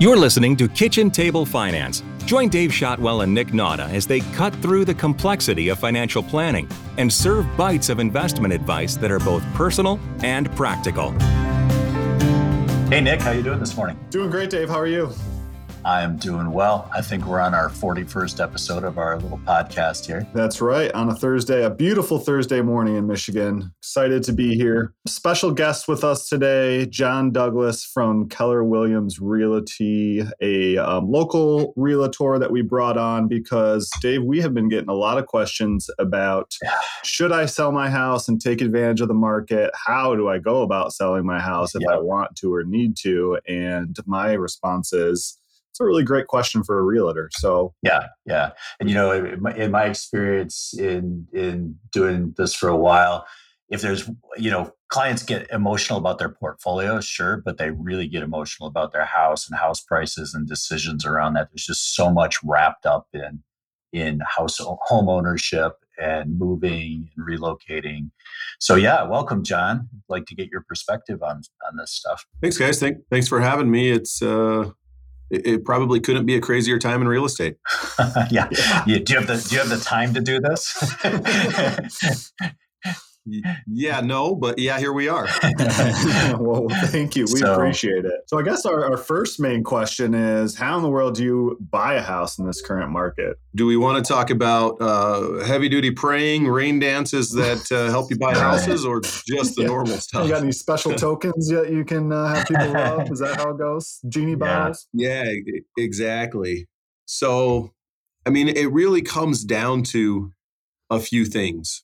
You're listening to Kitchen Table Finance. Join Dave Shotwell and Nick Nauta as they cut through the complexity of financial planning and serve bites of investment advice that are both personal and practical. Hey Nick, how you doing this morning? Doing great, Dave. How are you? I am doing well. I think we're on our 41st episode of our little podcast here. That's right. On a Thursday, a beautiful Thursday morning in Michigan. Excited to be here. Special guest with us today, John Douglas from Keller Williams Realty, a um, local realtor that we brought on because, Dave, we have been getting a lot of questions about should I sell my house and take advantage of the market? How do I go about selling my house if I want to or need to? And my response is, it's a really great question for a realtor. So yeah, yeah, and you know, in my, in my experience in in doing this for a while, if there's you know clients get emotional about their portfolio, sure, but they really get emotional about their house and house prices and decisions around that. There's just so much wrapped up in in house home ownership and moving and relocating. So yeah, welcome, John. I'd like to get your perspective on on this stuff. Thanks, guys. Thank, thanks for having me. It's uh, it, it, probably couldn't be a crazier time in real estate. yeah. yeah. Do you have the Do you have the time to do this? yeah, no, but yeah, here we are. well, thank you. We so, appreciate it. So, I guess our, our first main question is how in the world do you buy a house in this current market? Do we want to talk about uh, heavy duty praying, rain dances that uh, help you buy houses, or just the yeah. normal stuff? You got any special tokens yet you can uh, have people love? Is that how it goes? Genie bottles? Yeah, yeah exactly. So, I mean, it really comes down to a few things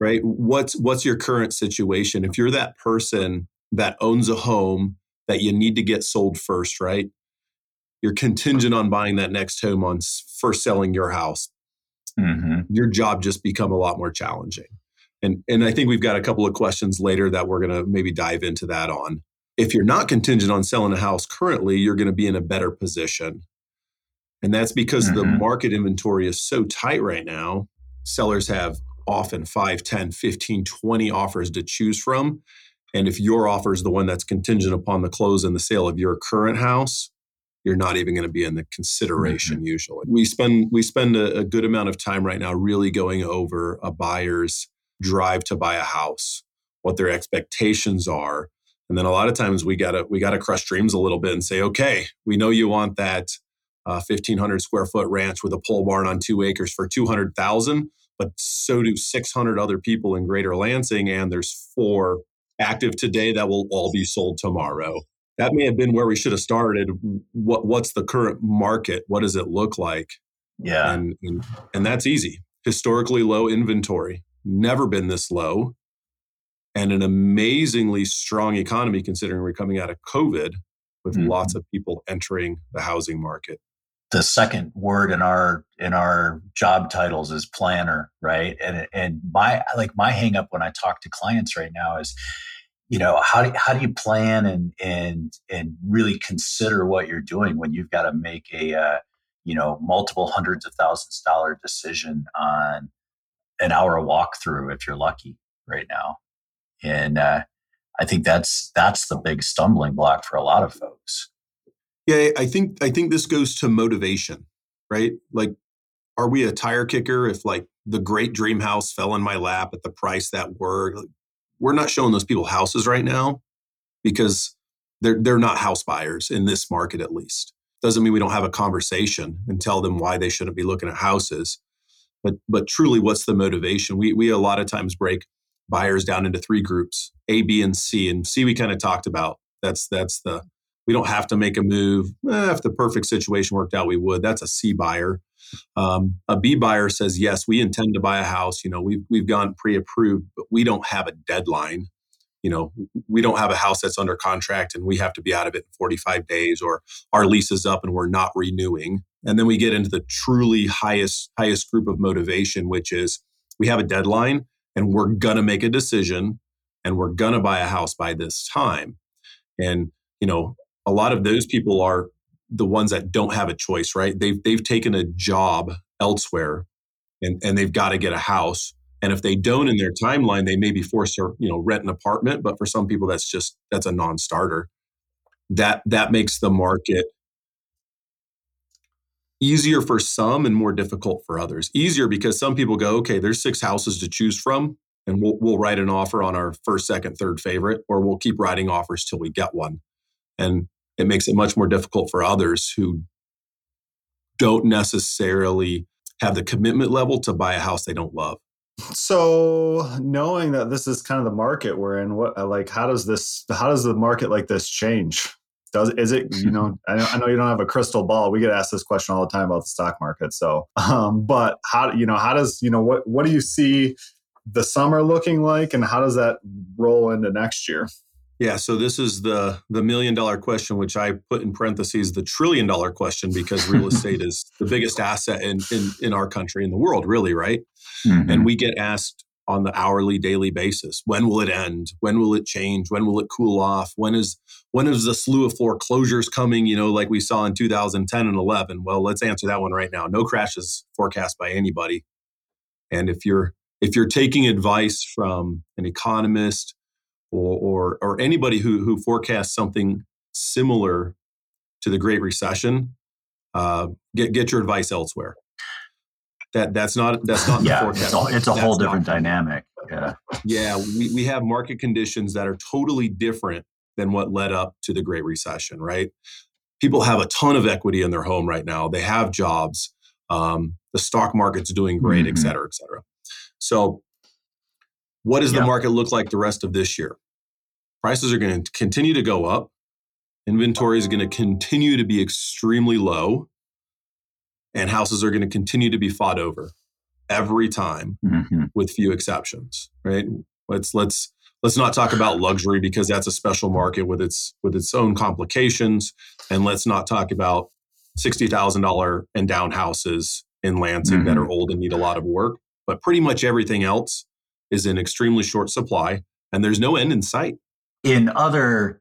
right? What's what's your current situation? If you're that person that owns a home that you need to get sold first right? You're contingent on buying that next home on first selling your house. Mm-hmm. your job just become a lot more challenging. And and i think we've got a couple of questions later that we're going to maybe dive into that on. If you're not contingent on selling a house currently you're going to be in a better position. And that's because mm-hmm. the market inventory is so tight right now. Sellers have often 5, 10, 15, 20 offers to choose from. And if your offer is the one that's contingent upon the close and the sale of your current house, you're not even going to be in the consideration mm-hmm. usually. We spend we spend a, a good amount of time right now really going over a buyer's drive to buy a house, what their expectations are, and then a lot of times we gotta we gotta crush dreams a little bit and say, okay, we know you want that uh, 1,500 square foot ranch with a pole barn on two acres for 200,000 but so do 600 other people in Greater Lansing, and there's four active today that will all be sold tomorrow. That may have been where we should have started. What what's the current market? What does it look like? Yeah, and and, and that's easy. Historically low inventory, never been this low, and an amazingly strong economy considering we're coming out of COVID with mm-hmm. lots of people entering the housing market the second word in our in our job titles is planner right? And and my like my hang up when i talk to clients right now is you know how do, how do you plan and and and really consider what you're doing when you've got to make a uh, you know multiple hundreds of thousands dollar decision on an hour walkthrough if you're lucky right now? And uh, i think that's that's the big stumbling block for a lot of folks yeah, I think I think this goes to motivation, right? Like, are we a tire kicker if like the great dream house fell in my lap at the price that we're we're not showing those people houses right now because they're they're not house buyers in this market at least. Doesn't mean we don't have a conversation and tell them why they shouldn't be looking at houses. But but truly what's the motivation? We we a lot of times break buyers down into three groups, A, B, and C. And C we kind of talked about. That's that's the we don't have to make a move. Eh, if the perfect situation worked out, we would. That's a C buyer. Um, a B buyer says, yes, we intend to buy a house. You know, we've we've gone pre-approved, but we don't have a deadline. You know, we don't have a house that's under contract and we have to be out of it in 45 days, or our lease is up and we're not renewing. And then we get into the truly highest highest group of motivation, which is we have a deadline and we're gonna make a decision and we're gonna buy a house by this time. And you know, a lot of those people are the ones that don't have a choice, right? They've they've taken a job elsewhere and, and they've got to get a house. And if they don't in their timeline, they may be forced to, you know, rent an apartment. But for some people, that's just that's a non-starter. That that makes the market easier for some and more difficult for others. Easier because some people go, okay, there's six houses to choose from, and we'll, we'll write an offer on our first, second, third favorite, or we'll keep writing offers till we get one. And it makes it much more difficult for others who don't necessarily have the commitment level to buy a house they don't love. So, knowing that this is kind of the market we're in, what like how does this how does the market like this change? Does is it you know I know, I know you don't have a crystal ball. We get asked this question all the time about the stock market. So, um, but how you know how does you know what what do you see the summer looking like, and how does that roll into next year? Yeah, so this is the the million dollar question, which I put in parentheses the trillion dollar question because real estate is the biggest asset in, in in our country in the world, really, right? Mm-hmm. And we get asked on the hourly, daily basis, when will it end? When will it change? When will it cool off? When is when is the slew of foreclosures coming? You know, like we saw in 2010 and 11. Well, let's answer that one right now. No crashes forecast by anybody. And if you're if you're taking advice from an economist or, or, or anybody who, who forecasts something similar to the Great Recession, uh, get, get your advice elsewhere. That that's not that's not yeah. It's a, it's a whole different dynamic. Yeah, yeah. We we have market conditions that are totally different than what led up to the Great Recession. Right? People have a ton of equity in their home right now. They have jobs. Um, the stock market's doing great, mm-hmm. et cetera, et cetera. So what does the market look like the rest of this year? Prices are going to continue to go up. Inventory is going to continue to be extremely low. And houses are going to continue to be fought over every time mm-hmm. with few exceptions, right? Let's let's let's not talk about luxury because that's a special market with its with its own complications and let's not talk about $60,000 and down houses in Lansing mm-hmm. that are old and need a lot of work, but pretty much everything else is in extremely short supply and there's no end in sight. In other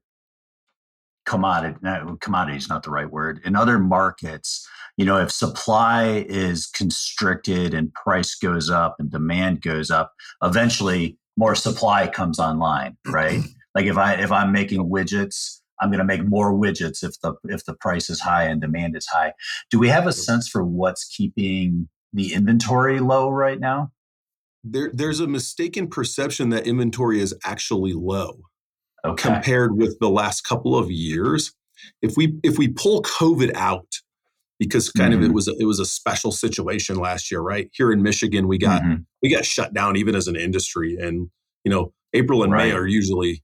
commodity, no, commodity is not the right word. In other markets, you know, if supply is constricted and price goes up and demand goes up, eventually more supply comes online, right? like if I if I'm making widgets, I'm going to make more widgets if the if the price is high and demand is high. Do we have a sense for what's keeping the inventory low right now? There, there's a mistaken perception that inventory is actually low okay. compared with the last couple of years. If we if we pull COVID out, because kind mm-hmm. of it mm-hmm. was a, it was a special situation last year, right? Here in Michigan, we got mm-hmm. we got shut down even as an industry, and you know April and right. May are usually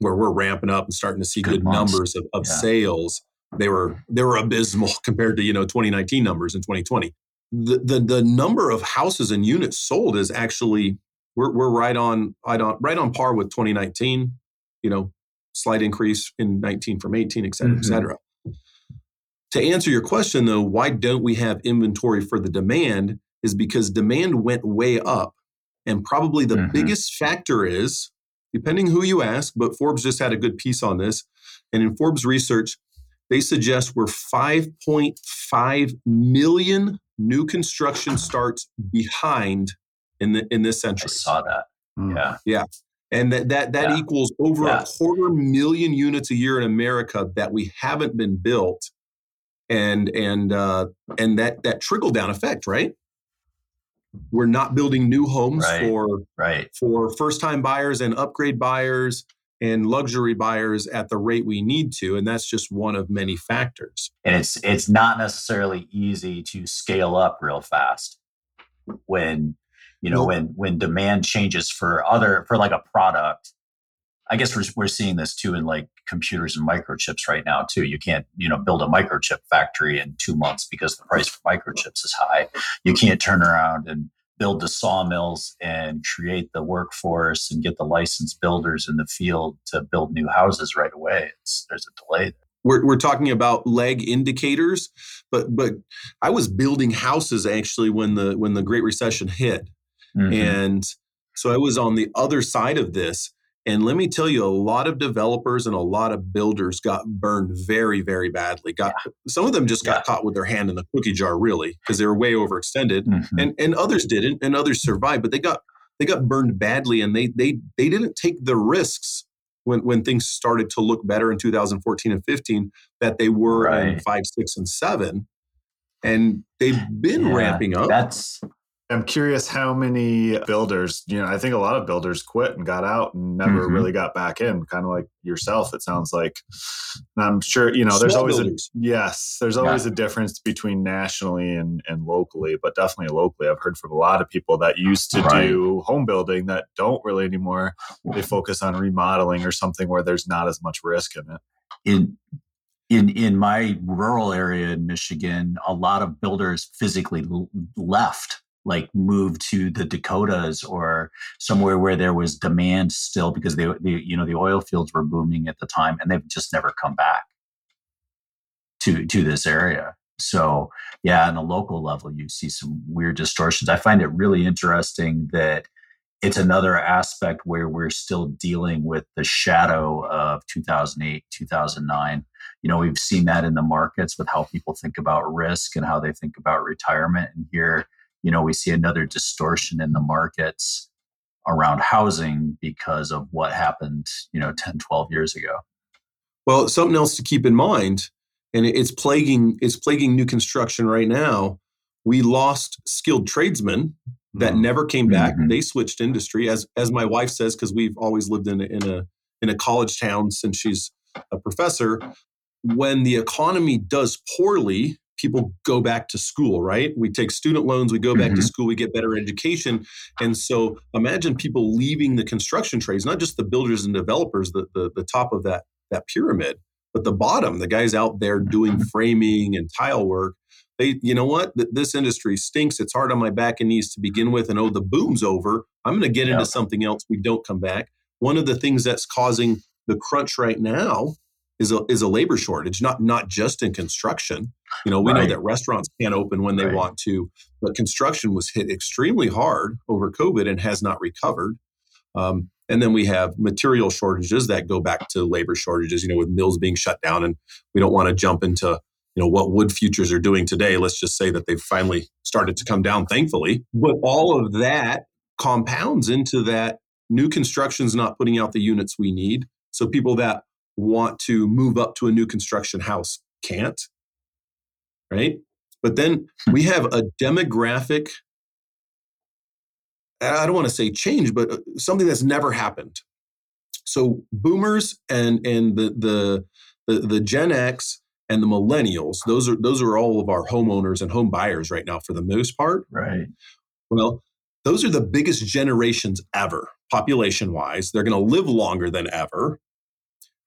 where we're ramping up and starting to see good, good numbers of, of yeah. sales. They were they were abysmal compared to you know 2019 numbers in 2020 the, the the number of houses and units sold is actually we're we're right on right on right on par with 2019. You know, slight increase in 19 from 18, et cetera, mm-hmm. et cetera. To answer your question though, why don't we have inventory for the demand? Is because demand went way up, and probably the mm-hmm. biggest factor is depending who you ask. But Forbes just had a good piece on this, and in Forbes research, they suggest we're 5.5 million new construction starts behind in the in this century. I saw that. Mm. Yeah. Yeah. And that that, that yeah. equals over yeah. a quarter million units a year in America that we haven't been built. And and uh, and that that trickle down effect, right? We're not building new homes right. for right. for first time buyers and upgrade buyers and luxury buyers at the rate we need to and that's just one of many factors. And it's it's not necessarily easy to scale up real fast when you know when when demand changes for other for like a product. I guess we're, we're seeing this too in like computers and microchips right now too. You can't you know build a microchip factory in two months because the price for microchips is high. You can't turn around and build the sawmills and create the workforce and get the licensed builders in the field to build new houses right away. It's, there's a delay. We're, we're talking about lag indicators, but but I was building houses actually when the when the Great Recession hit, mm-hmm. and so I was on the other side of this. And let me tell you, a lot of developers and a lot of builders got burned very, very badly. Got yeah. some of them just got yeah. caught with their hand in the cookie jar, really, because they were way overextended, mm-hmm. and and others didn't, and others survived, but they got they got burned badly, and they they they didn't take the risks when when things started to look better in 2014 and 15 that they were right. in five, six, and seven. and they've been yeah, ramping up. That's I'm curious how many builders, you know, I think a lot of builders quit and got out and never mm-hmm. really got back in, kind of like yourself, it sounds like. And I'm sure, you know, Small there's always builders. a yes, there's always yeah. a difference between nationally and, and locally, but definitely locally. I've heard from a lot of people that used to right. do home building that don't really anymore. They focus on remodeling or something where there's not as much risk in it. In in in my rural area in Michigan, a lot of builders physically left like move to the Dakotas or somewhere where there was demand still because they, they, you know the oil fields were booming at the time and they've just never come back to to this area. So yeah, on a local level, you see some weird distortions. I find it really interesting that it's another aspect where we're still dealing with the shadow of 2008 2009 you know we've seen that in the markets with how people think about risk and how they think about retirement and here you know, we see another distortion in the markets around housing because of what happened, you know, 10, 12 years ago. Well, something else to keep in mind, and it's plaguing it's plaguing new construction right now. We lost skilled tradesmen that mm-hmm. never came back. Mm-hmm. They switched industry, as as my wife says, because we've always lived in a, in a in a college town since she's a professor. When the economy does poorly, people go back to school, right? We take student loans, we go back mm-hmm. to school, we get better education. And so imagine people leaving the construction trades, not just the builders and developers, the, the, the top of that, that pyramid, but the bottom, the guys out there doing mm-hmm. framing and tile work. They, you know what? This industry stinks. It's hard on my back and knees to begin with. And oh, the boom's over. I'm going to get into something else. We don't come back. One of the things that's causing the crunch right now is a is a labor shortage, not not just in construction. You know, we right. know that restaurants can't open when they right. want to, but construction was hit extremely hard over COVID and has not recovered. Um, and then we have material shortages that go back to labor shortages. You know, with mills being shut down, and we don't want to jump into you know what wood futures are doing today. Let's just say that they've finally started to come down, thankfully. But all of that compounds into that new construction's not putting out the units we need. So people that want to move up to a new construction house can't. Right. But then we have a demographic, I don't want to say change, but uh, something that's never happened. So boomers and and the the the, the Gen X and the millennials, those are those are all of our homeowners and home buyers right now for the most part. Right. Well, those are the biggest generations ever, population wise. They're going to live longer than ever.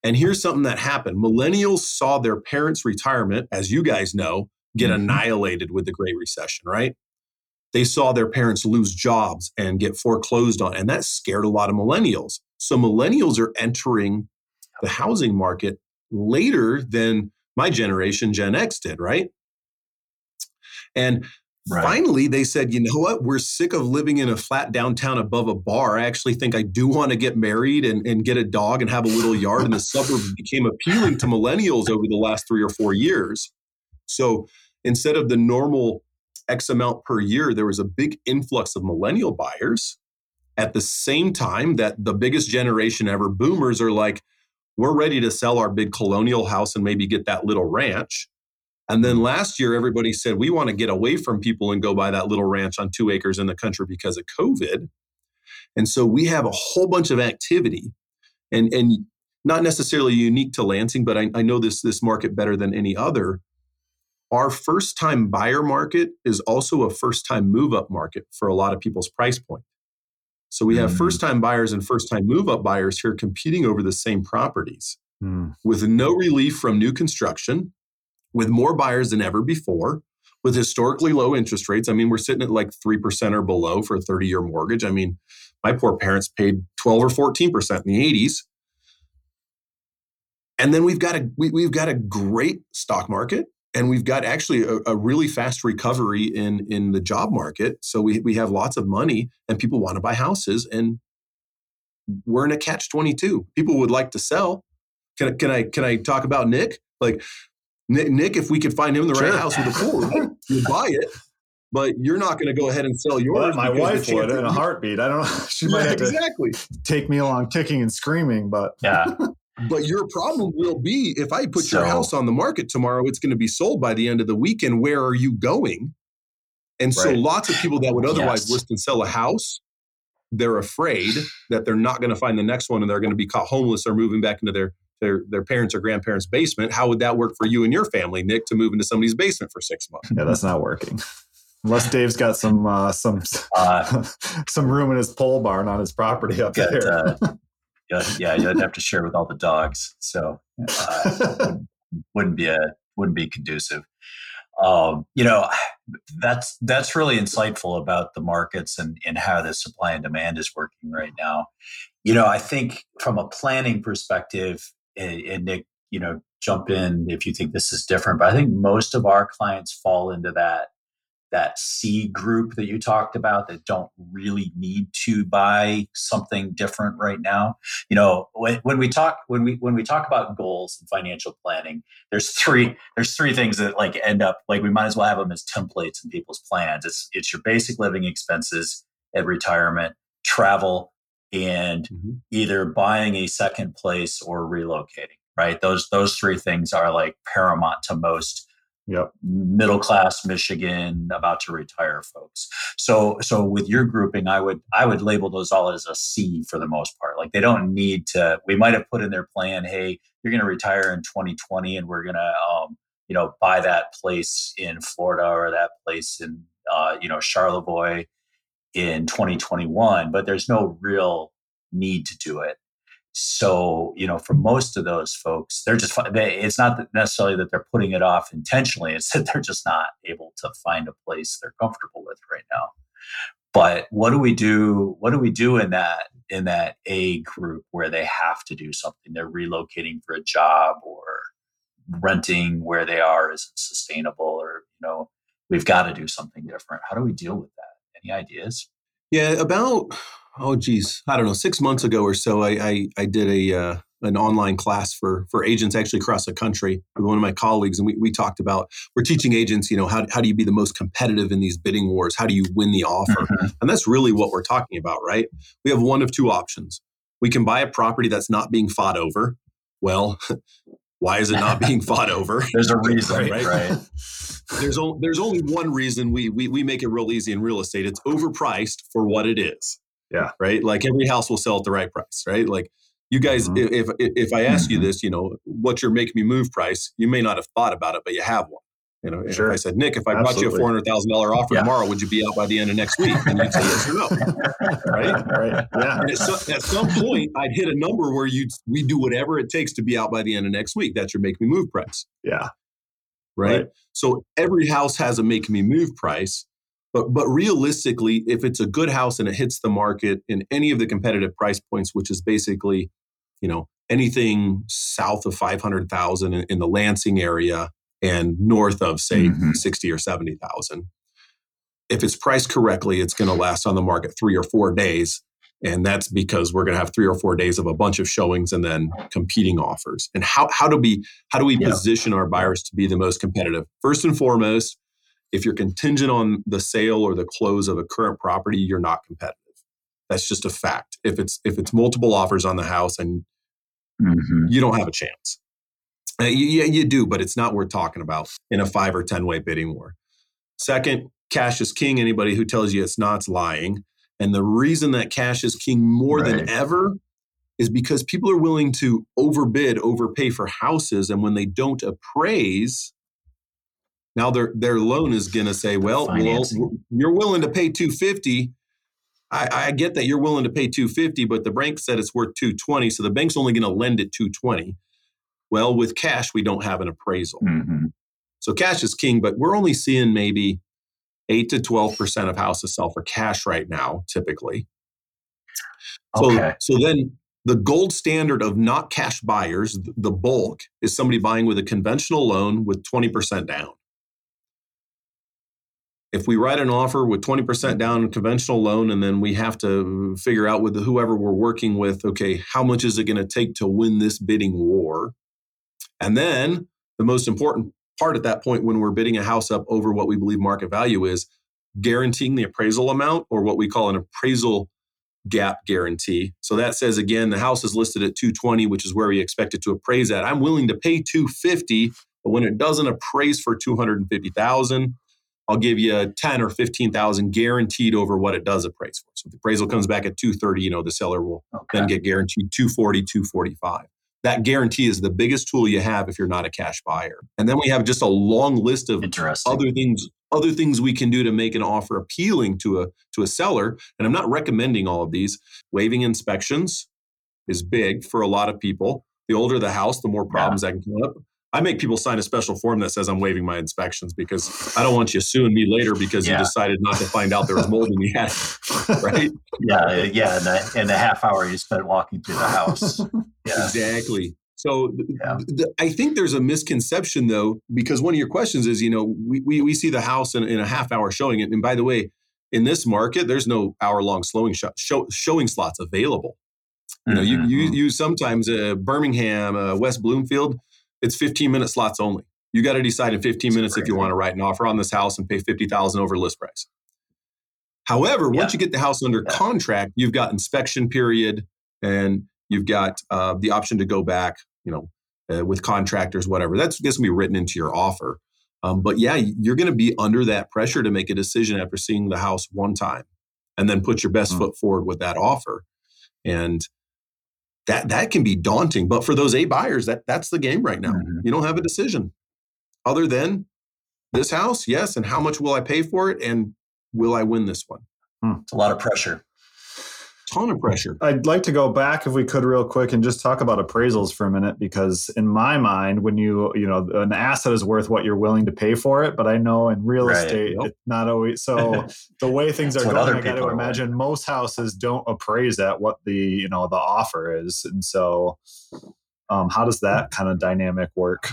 And here's something that happened millennials saw their parents' retirement, as you guys know, get mm-hmm. annihilated with the Great Recession, right? They saw their parents lose jobs and get foreclosed on, and that scared a lot of millennials. So millennials are entering the housing market later than my generation, Gen X, did, right? And Right. Finally, they said, you know what? We're sick of living in a flat downtown above a bar. I actually think I do want to get married and, and get a dog and have a little yard. And the suburbs became appealing to millennials over the last three or four years. So instead of the normal X amount per year, there was a big influx of millennial buyers. At the same time, that the biggest generation ever, boomers, are like, we're ready to sell our big colonial house and maybe get that little ranch. And then last year, everybody said, we want to get away from people and go buy that little ranch on two acres in the country because of COVID. And so we have a whole bunch of activity and, and not necessarily unique to Lansing, but I, I know this, this market better than any other. Our first time buyer market is also a first time move up market for a lot of people's price point. So we have mm. first time buyers and first time move up buyers here competing over the same properties mm. with no relief from new construction with more buyers than ever before, with historically low interest rates. I mean, we're sitting at like 3% or below for a 30 year mortgage. I mean, my poor parents paid 12 or 14% in the 80s. And then we've got a we, have got a great stock market, and we've got actually a, a, really fast recovery in in the job market. So we we have lots of money, and people want to buy houses, and we're in a catch twenty two. People would like to sell. Can, can I can I talk about Nick? Like Nick, Nick, if we could find him the sure. right house with a pool, you'd buy it. But you're not going to go ahead and sell yours. my wife would in a heartbeat. I don't know. She might yeah, have to exactly take me along kicking and screaming, but yeah. but your problem will be if I put so, your house on the market tomorrow, it's going to be sold by the end of the weekend. Where are you going? And so, right. lots of people that would otherwise yes. list and sell a house, they're afraid that they're not going to find the next one and they're going to be caught homeless or moving back into their their their parents or grandparents' basement. How would that work for you and your family, Nick, to move into somebody's basement for six months? Yeah, that's not working. Unless Dave's got some uh, some uh, some room in his pole barn on his property up got, there. uh, yeah, you'd have to share with all the dogs, so uh, wouldn't be a wouldn't be conducive. Um, you know, that's that's really insightful about the markets and and how the supply and demand is working right now. You know, I think from a planning perspective, and, and Nick, you know, jump in if you think this is different. But I think most of our clients fall into that that C group that you talked about that don't really need to buy something different right now. You know, when, when we talk when we when we talk about goals and financial planning, there's three there's three things that like end up like we might as well have them as templates in people's plans. It's it's your basic living expenses at retirement, travel, and mm-hmm. either buying a second place or relocating. Right? Those those three things are like paramount to most yep. middle class Michigan about to retire folks. So so with your grouping, I would I would label those all as a C for the most part. Like they don't need to. We might have put in their plan, hey, you're going to retire in 2020, and we're going to um, you know buy that place in Florida or that place in uh, you know Charlevoix in 2021. But there's no real need to do it. So, you know, for most of those folks, they're just, they, it's not necessarily that they're putting it off intentionally, it's that they're just not able to find a place they're comfortable with right now. But what do we do? What do we do in that, in that A group where they have to do something? They're relocating for a job or renting where they are isn't sustainable or, you know, we've got to do something different. How do we deal with that? Any ideas? Yeah, about oh geez, I don't know, six months ago or so, I I, I did a uh, an online class for for agents actually across the country with one of my colleagues, and we we talked about we're teaching agents, you know, how how do you be the most competitive in these bidding wars? How do you win the offer? Mm-hmm. And that's really what we're talking about, right? We have one of two options. We can buy a property that's not being fought over. Well, why is it not being fought over? There's a reason, right? right? there's, o- there's only one reason we, we, we make it real easy in real estate. It's overpriced for what it is. Yeah. Right. Like every house will sell at the right price. Right. Like you guys, mm-hmm. if, if, if I ask mm-hmm. you this, you know, what's your make me move price? You may not have thought about it, but you have one. You know, sure. if I said, Nick, if I Absolutely. brought you a four hundred thousand dollar offer yeah. tomorrow, would you be out by the end of next week? And you'd say yes or no, right? Right. Yeah. At, so, at some point, I'd hit a number where you we do whatever it takes to be out by the end of next week. That's your make me move price. Yeah. Right? right. So every house has a make me move price, but but realistically, if it's a good house and it hits the market in any of the competitive price points, which is basically, you know, anything south of five hundred thousand in, in the Lansing area and north of say mm-hmm. sixty or seventy thousand, if it's priced correctly, it's going to last on the market three or four days. And that's because we're going to have three or four days of a bunch of showings and then competing offers. And how, how do we how do we yeah. position our buyers to be the most competitive? First and foremost, if you're contingent on the sale or the close of a current property, you're not competitive. That's just a fact. If it's if it's multiple offers on the house and mm-hmm. you don't have a chance. Uh, you, you do, but it's not worth talking about in a five or ten way bidding war. Second, cash is king. Anybody who tells you it's not is lying. And the reason that cash is king more right. than ever is because people are willing to overbid, overpay for houses, and when they don't appraise, now their their loan is going to say, well, well, you're willing to pay 250. I, I get that you're willing to pay 250, but the bank said it's worth 220, so the bank's only going to lend it 220. Well, with cash, we don't have an appraisal. Mm-hmm. So cash is king, but we're only seeing maybe eight to 12% of houses sell for cash right now, typically. So, okay. so then the gold standard of not cash buyers, the bulk, is somebody buying with a conventional loan with 20% down if we write an offer with 20% down conventional loan and then we have to figure out with whoever we're working with okay how much is it going to take to win this bidding war and then the most important part at that point when we're bidding a house up over what we believe market value is guaranteeing the appraisal amount or what we call an appraisal gap guarantee. So that says again, the house is listed at 220, which is where we expect it to appraise at. I'm willing to pay 250, but when it doesn't appraise for 250,000, I'll give you 10 or 15,000 guaranteed over what it does appraise for. So if the appraisal comes back at 230, you know, the seller will okay. then get guaranteed 240, 245. That guarantee is the biggest tool you have if you're not a cash buyer. And then we have just a long list of other things other things we can do to make an offer appealing to a to a seller. And I'm not recommending all of these. Waiving inspections is big for a lot of people. The older the house, the more problems yeah. that can come up. I make people sign a special form that says I'm waiving my inspections because I don't want you suing me later because yeah. you decided not to find out there was mold in the attic, right? Yeah, yeah. In the, in the half hour you spent walking through the house. Yeah. Exactly. So yeah. th- th- I think there's a misconception though, because one of your questions is, you know, we, we, we see the house in, in a half hour showing. And, and by the way, in this market, there's no hour long slowing show, show, showing slots available. You know, mm-hmm. you, you, you sometimes uh, Birmingham, uh, West Bloomfield, it's 15 minute slots only. You got to decide in 15 That's minutes crazy. if you want to write an offer on this house and pay 50,000 over list price. However, yeah. once you get the house under yeah. contract, you've got inspection period and you've got uh, the option to go back, you know, uh, with contractors, whatever. That's going to be written into your offer. Um, but yeah, you're going to be under that pressure to make a decision after seeing the house one time and then put your best mm-hmm. foot forward with that offer. And that that can be daunting. But for those A buyers, that that's the game right now. Mm-hmm. You don't have a decision other than this house, yes, and how much will I pay for it, and will I win this one? Hmm. It's a lot of pressure ton of pressure. I'd like to go back if we could real quick and just talk about appraisals for a minute because in my mind when you you know an asset is worth what you're willing to pay for it but I know in real right. estate yep. it's not always so the way things are going I got to imagine most houses don't appraise at what the you know the offer is and so um, how does that kind of dynamic work?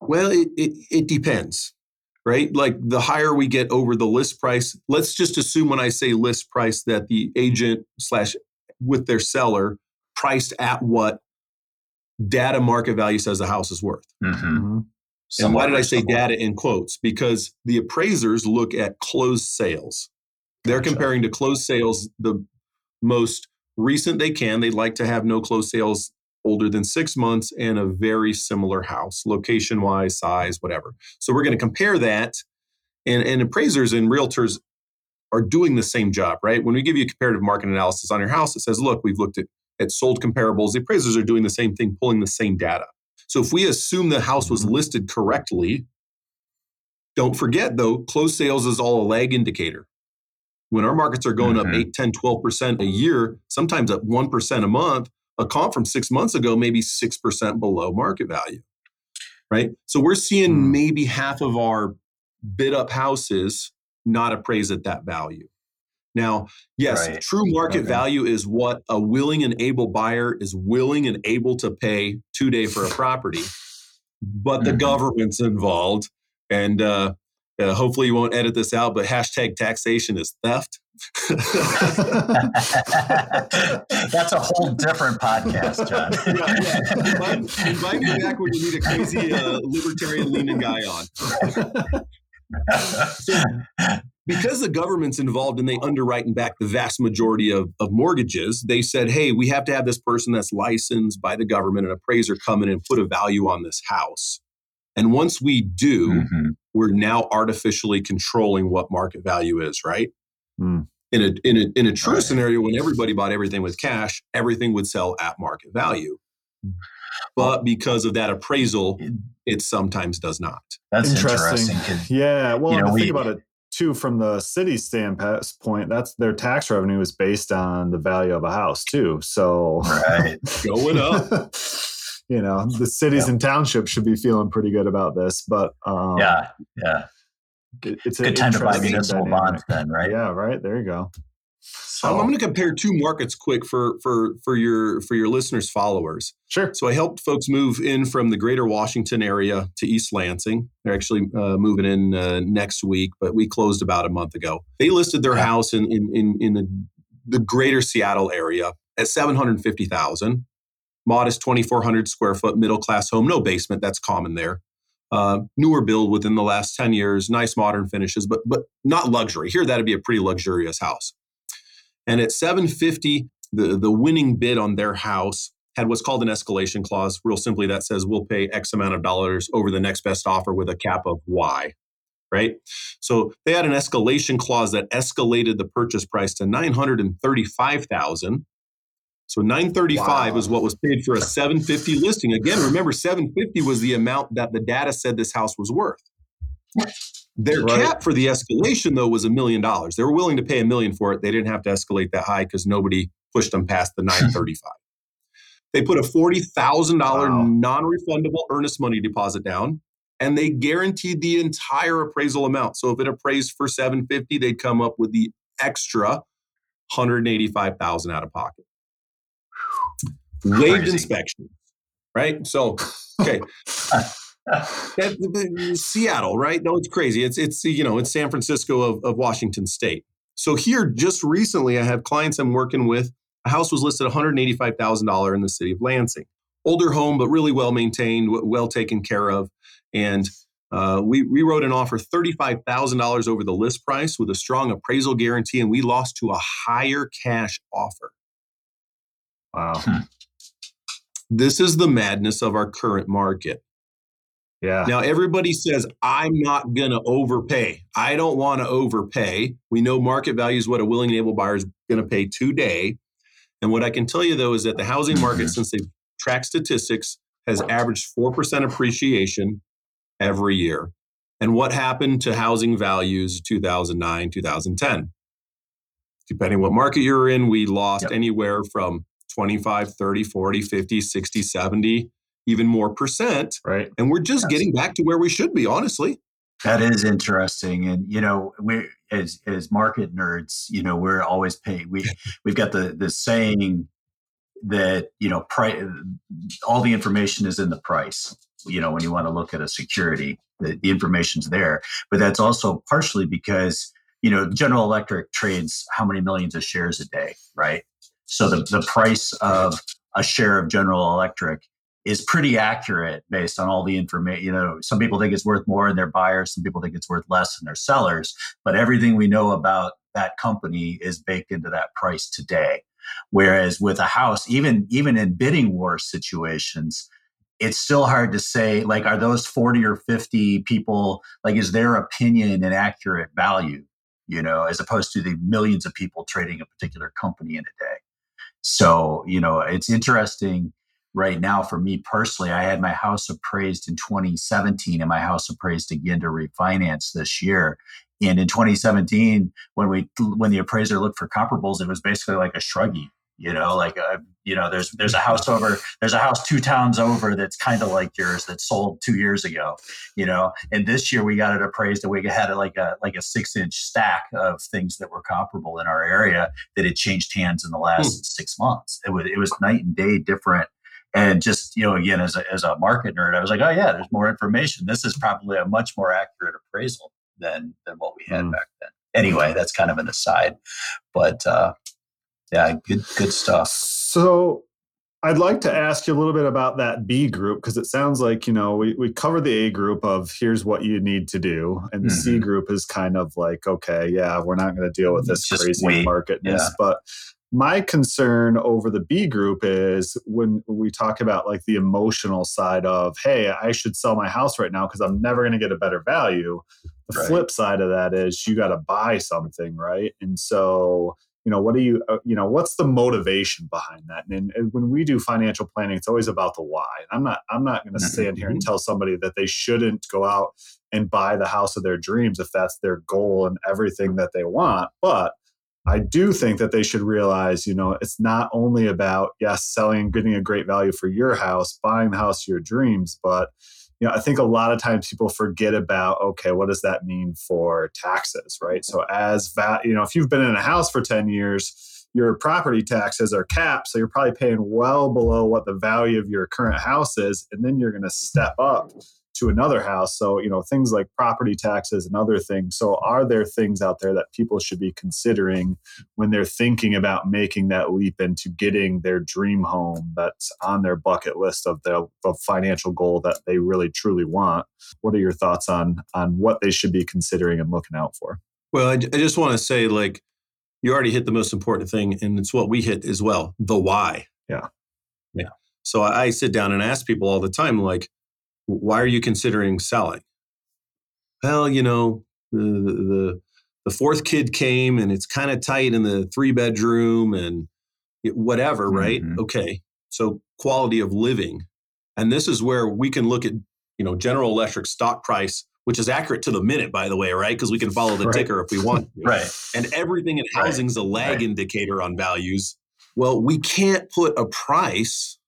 Well, it, it, it depends right? Like the higher we get over the list price, let's just assume when I say list price that the agent slash with their seller priced at what data market value says the house is worth. Mm-hmm. mm-hmm. And why did I say data in quotes? Because the appraisers look at closed sales. They're gotcha. comparing to closed sales the most recent they can. They'd like to have no closed sales older than six months and a very similar house, location wise, size, whatever. So we're going to compare that. And, and appraisers and realtors are doing the same job, right? When we give you a comparative market analysis on your house, it says, look, we've looked at, at sold comparables. The appraisers are doing the same thing, pulling the same data. So if we assume the house was mm-hmm. listed correctly, don't forget though, closed sales is all a lag indicator. When our markets are going mm-hmm. up 8, 10, 12% a year, sometimes at 1% a month, a comp from six months ago maybe 6% below market value right so we're seeing mm. maybe half of our bid up houses not appraised at that value now yes right. true market okay. value is what a willing and able buyer is willing and able to pay today for a property but the mm-hmm. government's involved and uh, uh, hopefully you won't edit this out but hashtag taxation is theft That's a whole different podcast, John. yeah, yeah. Invite, me back when you need a crazy uh, libertarian leaning guy on. so, because the government's involved and they underwrite and back the vast majority of, of mortgages, they said, hey, we have to have this person that's licensed by the government, an appraiser, come in and put a value on this house. And once we do, mm-hmm. We're now artificially controlling what market value is, right? Mm. In a in a in a true right. scenario, when everybody bought everything with cash, everything would sell at market value. But because of that appraisal, it sometimes does not. That's interesting. interesting yeah. Well, you know, we, think about it too from the city standpoint. That's their tax revenue is based on the value of a house too. So right. going up. you know, the cities and townships should be feeling pretty good about this. But um, yeah, yeah it's a good time to buy municipal dynamic. bonds then, right? Yeah, right. There you go. So I'm going to compare two markets quick for for for your for your listeners followers. Sure. So I helped folks move in from the Greater Washington area to East Lansing. They're actually uh, moving in uh, next week, but we closed about a month ago. They listed their yeah. house in in in, in the, the Greater Seattle area at seven hundred fifty thousand. Modest 2,400 square foot middle class home, no basement. That's common there uh, newer build within the last 10 years, nice modern finishes, but but not luxury. Here, that'd be a pretty luxurious house. And at 750, the, the winning bid on their house had what's called an escalation clause. Real simply, that says we'll pay X amount of dollars over the next best offer with a cap of Y. Right. So they had an escalation clause that escalated the purchase price to 935,000. So 935 wow. is what was paid for a 750 listing. Again, remember 750 was the amount that the data said this house was worth. Their right. cap for the escalation though was a million dollars. They were willing to pay a million for it. They didn't have to escalate that high because nobody pushed them past the 935. they put a $40,000 wow. non-refundable earnest money deposit down and they guaranteed the entire appraisal amount. So if it appraised for 750, they'd come up with the extra 185,000 out of pocket. Waived inspection, right? So, okay. that, Seattle, right? No, it's crazy. It's it's you know it's San Francisco of, of Washington State. So here, just recently, I have clients I'm working with. A house was listed $185,000 in the city of Lansing. Older home, but really well maintained, well taken care of. And uh, we, we wrote an offer $35,000 over the list price with a strong appraisal guarantee, and we lost to a higher cash offer. Wow. Hmm. This is the madness of our current market. Yeah. Now everybody says I'm not going to overpay. I don't want to overpay. We know market value is what a willing and able buyer is going to pay today. And what I can tell you though is that the housing market, mm-hmm. since they've tracked statistics, has averaged four percent appreciation every year. And what happened to housing values 2009, 2010? Depending what market you're in, we lost yep. anywhere from 25, 30, 40, 50, 60, 70 even more percent. Right. And we're just yes. getting back to where we should be, honestly. That is interesting. And you know, we as as market nerds, you know, we're always paying we we've got the the saying that, you know, price all the information is in the price. You know, when you want to look at a security, the, the information's there. But that's also partially because, you know, General Electric trades how many millions of shares a day, right? So the, the price of a share of General Electric is pretty accurate based on all the information. You know, some people think it's worth more and they're buyers, some people think it's worth less and they're sellers, but everything we know about that company is baked into that price today. Whereas with a house, even even in bidding war situations, it's still hard to say like are those 40 or 50 people like is their opinion an accurate value you know as opposed to the millions of people trading a particular company in a day so you know it's interesting right now for me personally i had my house appraised in 2017 and my house appraised again to refinance this year. And in 2017 when we when the appraiser looked for comparables it was basically like a shruggy you know like a, uh, you know there's there's a house over there's a house two towns over that's kind of like yours that sold two years ago you know and this year we got it appraised and we had like a like a six inch stack of things that were comparable in our area that had changed hands in the last hmm. six months it was it was night and day different and just, you know, again, as a, as a market nerd, I was like, oh, yeah, there's more information. This is probably a much more accurate appraisal than, than what we had mm. back then. Anyway, that's kind of an aside. But uh, yeah, good, good stuff. So I'd like to ask you a little bit about that B group because it sounds like, you know, we, we cover the A group of here's what you need to do. And the mm-hmm. C group is kind of like, okay, yeah, we're not going to deal with this crazy wait. marketness. Yeah. But my concern over the B group is when we talk about like the emotional side of, hey, I should sell my house right now because I'm never going to get a better value. The right. flip side of that is you got to buy something, right? And so, you know, what do you, uh, you know, what's the motivation behind that? And, and, when we do financial planning, it's always about the why. I'm not, I'm not going to mm-hmm. stand here and tell somebody that they shouldn't go out and buy the house of their dreams if that's their goal and everything that they want. But I do think that they should realize, you know, it's not only about, yes, selling and getting a great value for your house, buying the house of your dreams, but, you know, I think a lot of times people forget about, okay, what does that mean for taxes, right? So, as that, you know, if you've been in a house for 10 years, your property taxes are capped. So, you're probably paying well below what the value of your current house is. And then you're going to step up to another house. So, you know, things like property taxes and other things. So, are there things out there that people should be considering when they're thinking about making that leap into getting their dream home that's on their bucket list of the, the financial goal that they really truly want? What are your thoughts on on what they should be considering and looking out for? Well, I, I just want to say, like, you already hit the most important thing, and it's what we hit as well the why. Yeah. Yeah. So I sit down and ask people all the time, like, why are you considering selling? Well, you know, the, the, the fourth kid came and it's kind of tight in the three bedroom and whatever, right? Mm-hmm. Okay. So quality of living. And this is where we can look at, you know, General Electric stock price, which is accurate to the minute, by the way, right? Because we can follow the right. ticker if we want. right. And everything in housing is right. a lag right. indicator on values. Well, we can't put a price,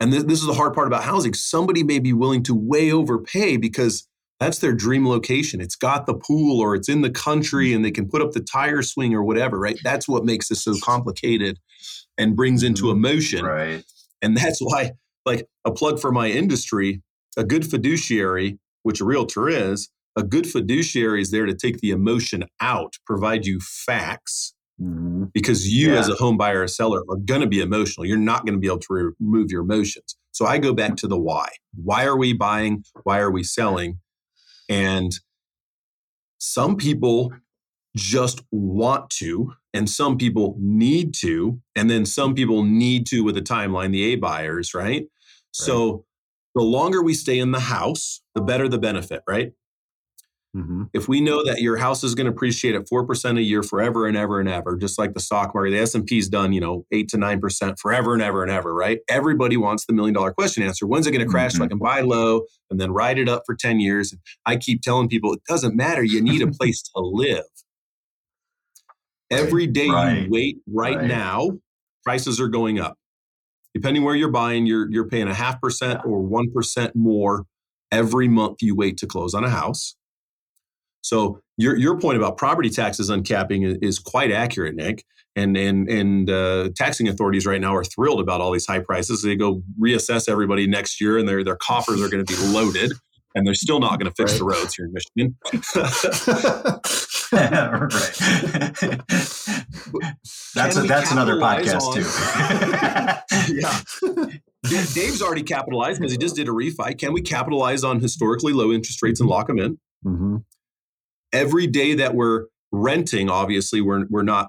and th- this is the hard part about housing. Somebody may be willing to way overpay because that's their dream location. It's got the pool or it's in the country and they can put up the tire swing or whatever, right? That's what makes this so complicated and brings into mm-hmm. emotion. Right. And that's why, like, a plug for my industry, a good fiduciary, which a realtor is, a good fiduciary is there to take the emotion out, provide you facts, mm-hmm. because you, yeah. as a home buyer or seller, are going to be emotional. You're not going to be able to remove your emotions. So I go back to the why. Why are we buying? Why are we selling? And some people just want to, and some people need to, and then some people need to with a timeline, the A buyers, right? right? So the longer we stay in the house, the better the benefit, right? Mm-hmm. If we know that your house is going to appreciate at 4% a year forever and ever and ever, just like the stock market, the S&P's done, you know, 8 to 9% forever and ever and ever, right? Everybody wants the million dollar question answer. When's it going to crash mm-hmm. so I can buy low and then ride it up for 10 years? And I keep telling people it doesn't matter. You need a place to live. Every day right. you wait right, right, now, prices are going up. Depending where you're buying, you're you're paying a half percent or one percent more every month you wait to close on a house. So your your point about property taxes uncapping is quite accurate, Nick. And and and uh, taxing authorities right now are thrilled about all these high prices. They go reassess everybody next year, and their their coffers are going to be loaded and they're still not going to fix right. the roads here in Michigan. right. that's a, that's another podcast on, too. yeah. Dave's already capitalized because he just did a refi. Can we capitalize on historically low interest rates and lock them in? Mm-hmm. Every day that we're renting, obviously, we're we're not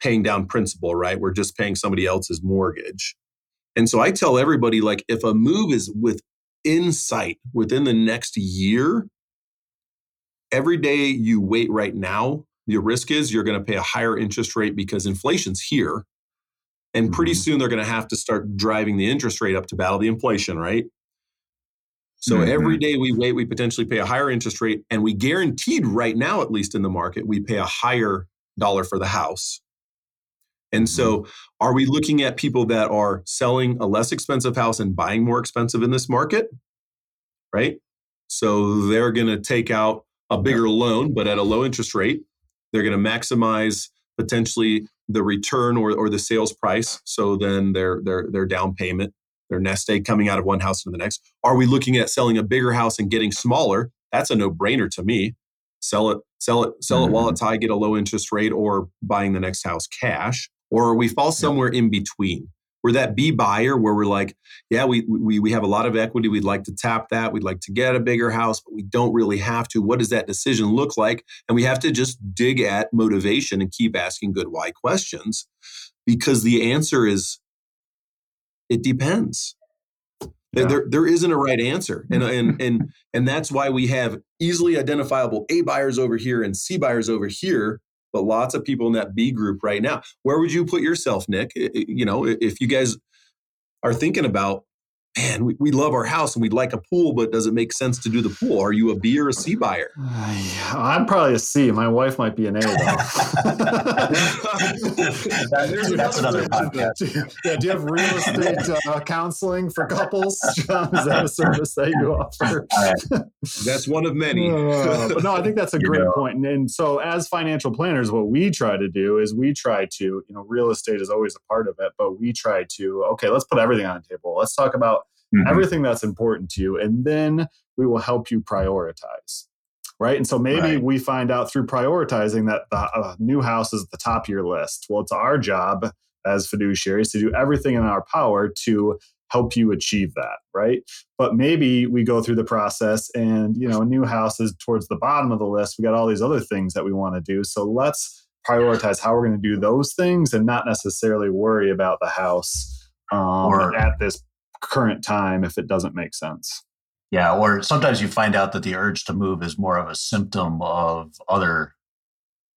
paying down principal, right? We're just paying somebody else's mortgage. And so I tell everybody like if a move is with insight within the next year, every day you wait right now, the risk is you're going to pay a higher interest rate because inflation's here. And pretty mm-hmm. soon they're going to have to start driving the interest rate up to battle the inflation, right? So mm-hmm. every day we wait, we potentially pay a higher interest rate. And we guaranteed right now, at least in the market, we pay a higher dollar for the house. And so, mm-hmm. are we looking at people that are selling a less expensive house and buying more expensive in this market? Right? So, they're going to take out a bigger loan, but at a low interest rate. They're going to maximize potentially the return or, or the sales price. So, then their, their, their down payment, their nest egg coming out of one house to the next. Are we looking at selling a bigger house and getting smaller? That's a no brainer to me. Sell it, sell it, sell mm-hmm. it while mm-hmm. it's high, get a low interest rate, or buying the next house cash or we fall somewhere in between. We're that B buyer where we're like, yeah, we, we, we have a lot of equity. We'd like to tap that. We'd like to get a bigger house, but we don't really have to. What does that decision look like? And we have to just dig at motivation and keep asking good why questions because the answer is it depends. Yeah. There, there isn't a right answer. And, and, and, and that's why we have easily identifiable A buyers over here and C buyers over here but lots of people in that B group right now. Where would you put yourself, Nick? You know, if you guys are thinking about man, we, we love our house and we'd like a pool, but does it make sense to do the pool? Are you a B or a C buyer? I'm probably a C. My wife might be an A. that, that's another podcast. Yeah, do you have real estate uh, counseling for couples? John, is that a service that you offer? that's one of many. uh, no, I think that's a you great know. point. And, and so, as financial planners, what we try to do is we try to, you know, real estate is always a part of it, but we try to, okay, let's put everything on the table. Let's talk about mm-hmm. everything that's important to you. And then we will help you prioritize. Right. And so maybe right. we find out through prioritizing that the uh, new house is at the top of your list. Well, it's our job as fiduciaries to do everything in our power to help you achieve that right but maybe we go through the process and you know a new house is towards the bottom of the list we got all these other things that we want to do so let's prioritize how we're going to do those things and not necessarily worry about the house um, or, at this current time if it doesn't make sense. Yeah, or sometimes you find out that the urge to move is more of a symptom of other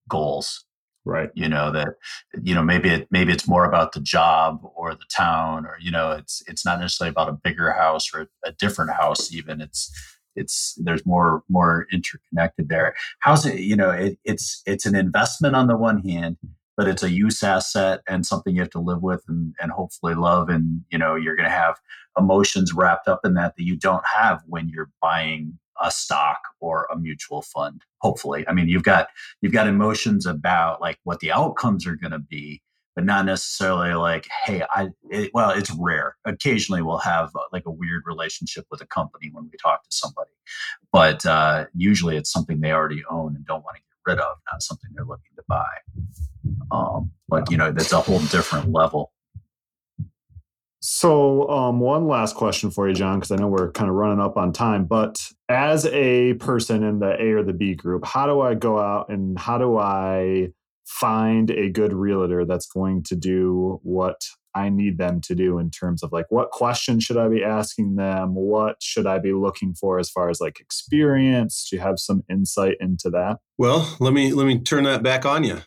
goals. Right. You know that you know maybe it maybe it's more about the job or the town or you know it's it's not necessarily about a bigger house or a different house even it's it's there's more more interconnected there. How's it? You know, it, it's it's an investment on the one hand, but it's a use asset and something you have to live with and, and hopefully love. And you know, you're going to have emotions wrapped up in that that you don't have when you're buying a stock or a mutual fund hopefully i mean you've got you've got emotions about like what the outcomes are going to be but not necessarily like, hey, I, it, well, it's rare. Occasionally we'll have uh, like a weird relationship with a company when we talk to somebody, but uh, usually it's something they already own and don't want to rid of, not something they're looking to buy. Um, but, you know, that's a whole different level. So, um, one last question for you, John, because I know we're kind of running up on time. But as a person in the A or the B group, how do I go out and how do I find a good realtor that's going to do what I need them to do in terms of like what questions should I be asking them? What should I be looking for as far as like experience? Do you have some insight into that? Well, let me let me turn that back on you.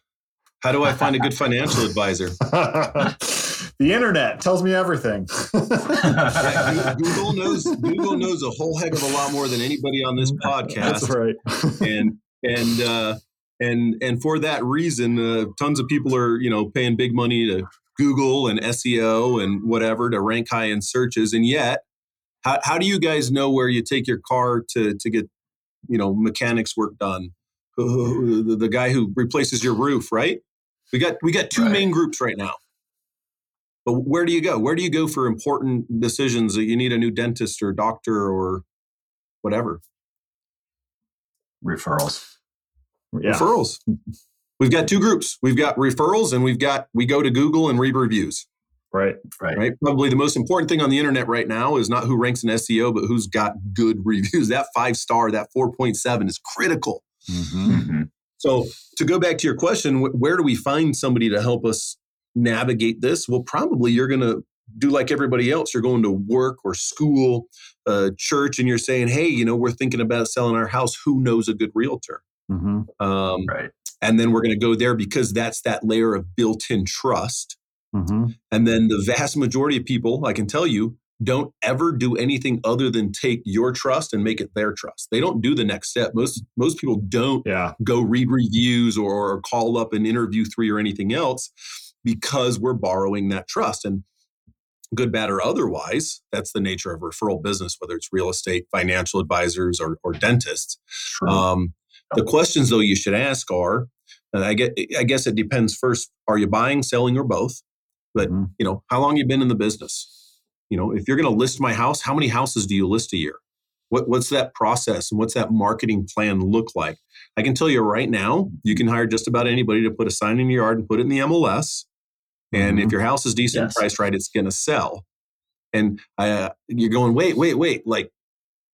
How do I find a good financial advisor? the internet tells me everything. yeah, Google knows Google knows a whole heck of a lot more than anybody on this podcast. That's right. and and uh, and and for that reason, uh, tons of people are you know paying big money to Google and SEO and whatever to rank high in searches, and yet, how, how do you guys know where you take your car to to get you know mechanics work done? The, the guy who replaces your roof, right? We got we got two right. main groups right now. But where do you go? Where do you go for important decisions that you need a new dentist or doctor or whatever? Referrals yeah. referrals. We've got two groups. We've got referrals and we've got we go to Google and read reviews. Right. Right. Right. Probably the most important thing on the internet right now is not who ranks in SEO, but who's got good reviews. That five star, that 4.7 is critical. Mm-hmm. Mm-hmm. So to go back to your question, where do we find somebody to help us navigate this? Well, probably you're going to do like everybody else. You're going to work or school, uh, church, and you're saying, hey, you know, we're thinking about selling our house. Who knows a good realtor? Mm-hmm. Um, right. And then we're going to go there because that's that layer of built in trust. Mm-hmm. And then the vast majority of people, I can tell you, don't ever do anything other than take your trust and make it their trust. They don't do the next step. Most most people don't yeah. go read reviews or, or call up and interview three or anything else because we're borrowing that trust. And good, bad, or otherwise, that's the nature of referral business, whether it's real estate, financial advisors, or, or dentists. Um, the questions, though, you should ask are, I get, I guess it depends. First, are you buying, selling, or both? But mm-hmm. you know, how long you been in the business? You know, if you're going to list my house, how many houses do you list a year? What, what's that process and what's that marketing plan look like? I can tell you right now, you can hire just about anybody to put a sign in your yard and put it in the MLS. And mm-hmm. if your house is decent yes. priced right, it's going to sell. And uh, you're going, wait, wait, wait. Like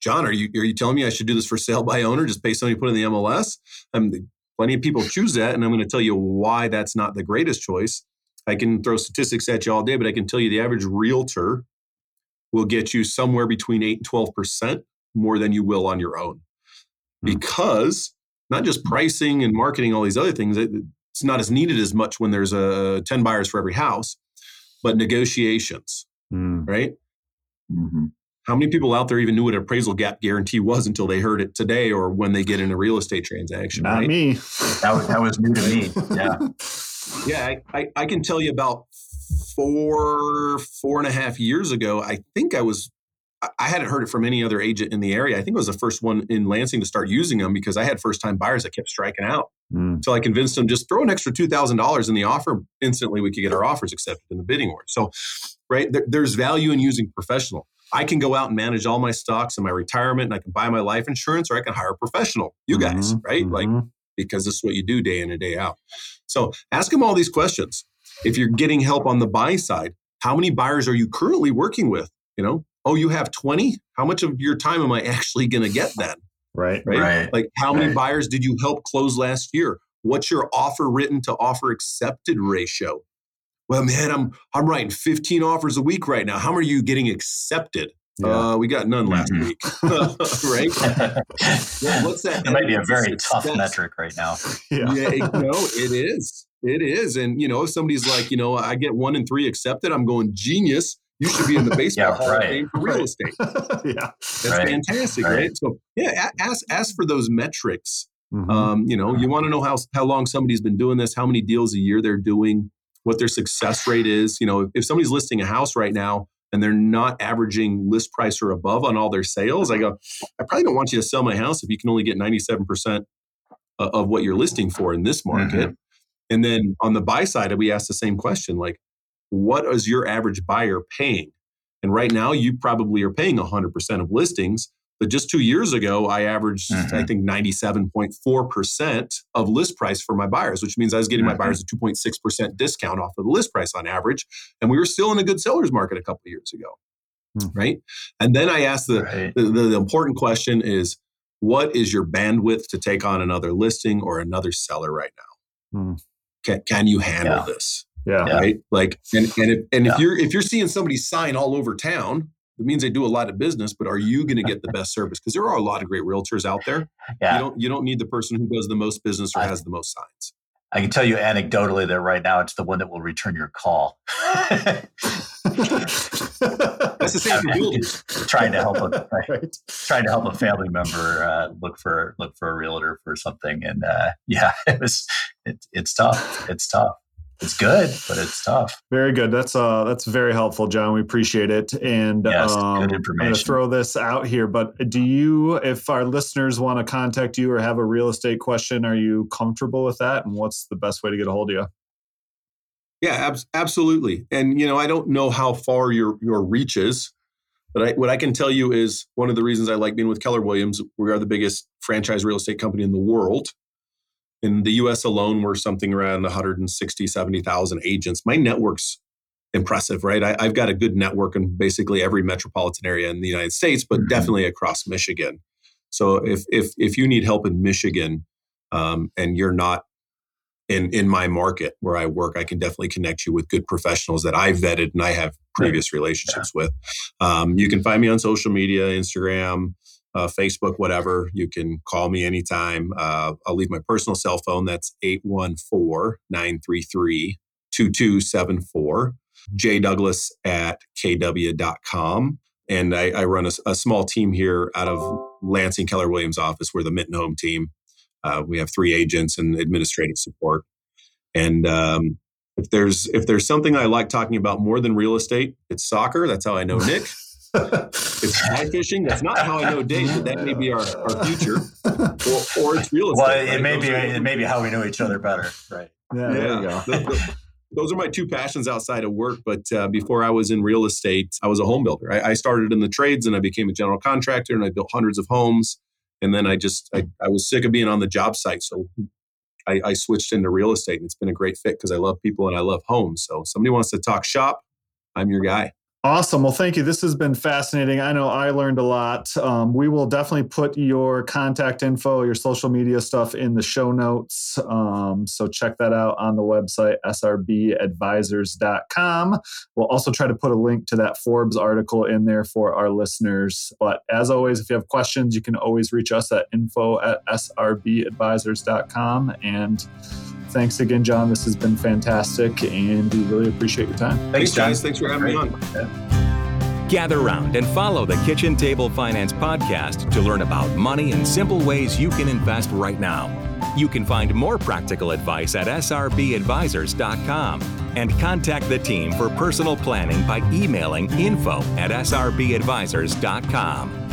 John, are you are you telling me I should do this for sale by owner? Just pay somebody to put in the MLS? Um, plenty of people choose that, and I'm going to tell you why that's not the greatest choice. I can throw statistics at you all day, but I can tell you the average realtor will get you somewhere between eight and twelve percent more than you will on your own, hmm. because not just pricing and marketing, all these other things. It's not as needed as much when there's a ten buyers for every house, but negotiations, hmm. right? Mm-hmm. How many people out there even knew what an appraisal gap guarantee was until they heard it today or when they get in a real estate transaction? Not right? me. That was, that was new to me. Yeah. yeah, I, I, I can tell you about four, four and a half years ago, I think I was I hadn't heard it from any other agent in the area. I think it was the first one in Lansing to start using them because I had first time buyers that kept striking out. Mm. So I convinced them just throw an extra two thousand dollars in the offer. Instantly, we could get our offers accepted in the bidding war. So, right there, there's value in using professional. I can go out and manage all my stocks and my retirement and I can buy my life insurance or I can hire a professional, you guys, mm-hmm. right? Mm-hmm. Like, because this is what you do day in and day out. So ask them all these questions. If you're getting help on the buy side, how many buyers are you currently working with? You know, oh, you have 20? How much of your time am I actually going to get then? Right. Right. right. Like, how many right. buyers did you help close last year? what's your offer written to offer accepted ratio? Well, man, I'm I'm writing 15 offers a week right now. How many are you getting accepted? Yeah. Uh, we got none last mm-hmm. week, right? well, what's that? It might be a very success? tough metric right now. Yeah, yeah it, no, it is. It is. And you know, if somebody's like, you know, I get one in three accepted, I'm going genius. You should be in the baseball yeah, hall right. of fame for real estate. yeah, that's right. fantastic, right. right? So yeah, ask ask for those metrics. Mm-hmm. Um, you know, you want to know how how long somebody's been doing this, how many deals a year they're doing, what their success rate is. You know, if, somebody's listing a house right now and they're not averaging list price or above on all their sales, I go, I probably don't want you to sell my house if you can only get 97% of what you're listing for in this market. Mm-hmm. And then on the buy side, we ask the same question like, what is your average buyer paying? And right now, you probably are paying 100% of listings. But just two years ago, I averaged, mm-hmm. I think, 97.4% of list price for my buyers, which means I was getting mm-hmm. my buyers a 2.6% discount off of the list price on average. And we were still in a good seller's market a couple of years ago. Mm-hmm. Right. And then I asked the, right. the, the, the important question is what is your bandwidth to take on another listing or another seller right now? Hmm. Can, can you handle yeah. this? Yeah. Right. Like, and, and if, and yeah. if you're, if you're seeing somebody sign all over town, it means they do a lot of business, but are you going to get the best service? Because there are a lot of great realtors out there. Yeah. You don't you don't need the person who does the most business or I, has the most signs. I can tell you anecdotally that right now it's the one that will return your call. That's the same for builders. trying to help a right. trying to help a family member uh, look for look for a realtor for something, and uh, yeah, it was it, it's tough. It's tough it's good, but it's tough. Very good. That's uh that's very helpful, John. We appreciate it. And yes, um, good information. I'm gonna throw this out here, but do you, if our listeners want to contact you or have a real estate question, are you comfortable with that? And what's the best way to get a hold of you? Yeah, ab- absolutely. And you know, I don't know how far your your reach is, but I, what I can tell you is one of the reasons I like being with Keller Williams. We are the biggest franchise real estate company in the world in the US alone, we're something around 160, 70,000 agents. My network's impressive, right? I, have got a good network in basically every metropolitan area in the United States, but mm-hmm. definitely across Michigan. So if if if you need help in Michigan um, and you're not in in my market where I work, I can definitely connect you with good professionals that I've vetted and I have previous relationships yeah. with. Um, you can find me on social media, Instagram, uh, Facebook, whatever. You can call me anytime. Uh, I'll leave my personal cell phone. That's 814 933 2274. J Douglas at kw.com. And I, I run a, a, small team here out of Lansing Keller Williams office. We're the Mitten Home team. Uh, we have three agents and administrative support. And um, if there's if there's something I like talking about more than real estate, it's soccer. That's how I know Nick. It's fly fishing. That's not how I know Dave, but that may be our, our future. Or, or it's real estate. Well, it right? may be it may be how we know each other better. Right. Yeah, yeah. there you go. those, those are my two passions outside of work. But uh, before I was in real estate, I was a home builder. I, I, started in the trades and I became a general contractor and I built hundreds of homes. And then I just I, I was sick of being on the job site, so I, I switched into real estate, and it's been a great fit because I love people and I love homes. So somebody wants to talk shop, I'm your guy. Awesome. Well, thank you. This has been fascinating. I know I learned a lot. Um, we will definitely put your contact info, your social media stuff in the show notes. Um, so check that out on the website, srbadvisors.com. We'll also try to put a link to that Forbes article in there for our listeners. But as always, if you have questions, you can always reach us at info at srbadvisors.com. And thanks again, John. This has been fantastic, and we really appreciate your time. Thanks, guys. Thanks for having me on. Gather round and follow the Kitchen Table Finance podcast to learn about money and simple ways you can invest right now. You can find more practical advice at srbadvisors.com and contact the team for personal planning by emailing info at srbadvisors.com.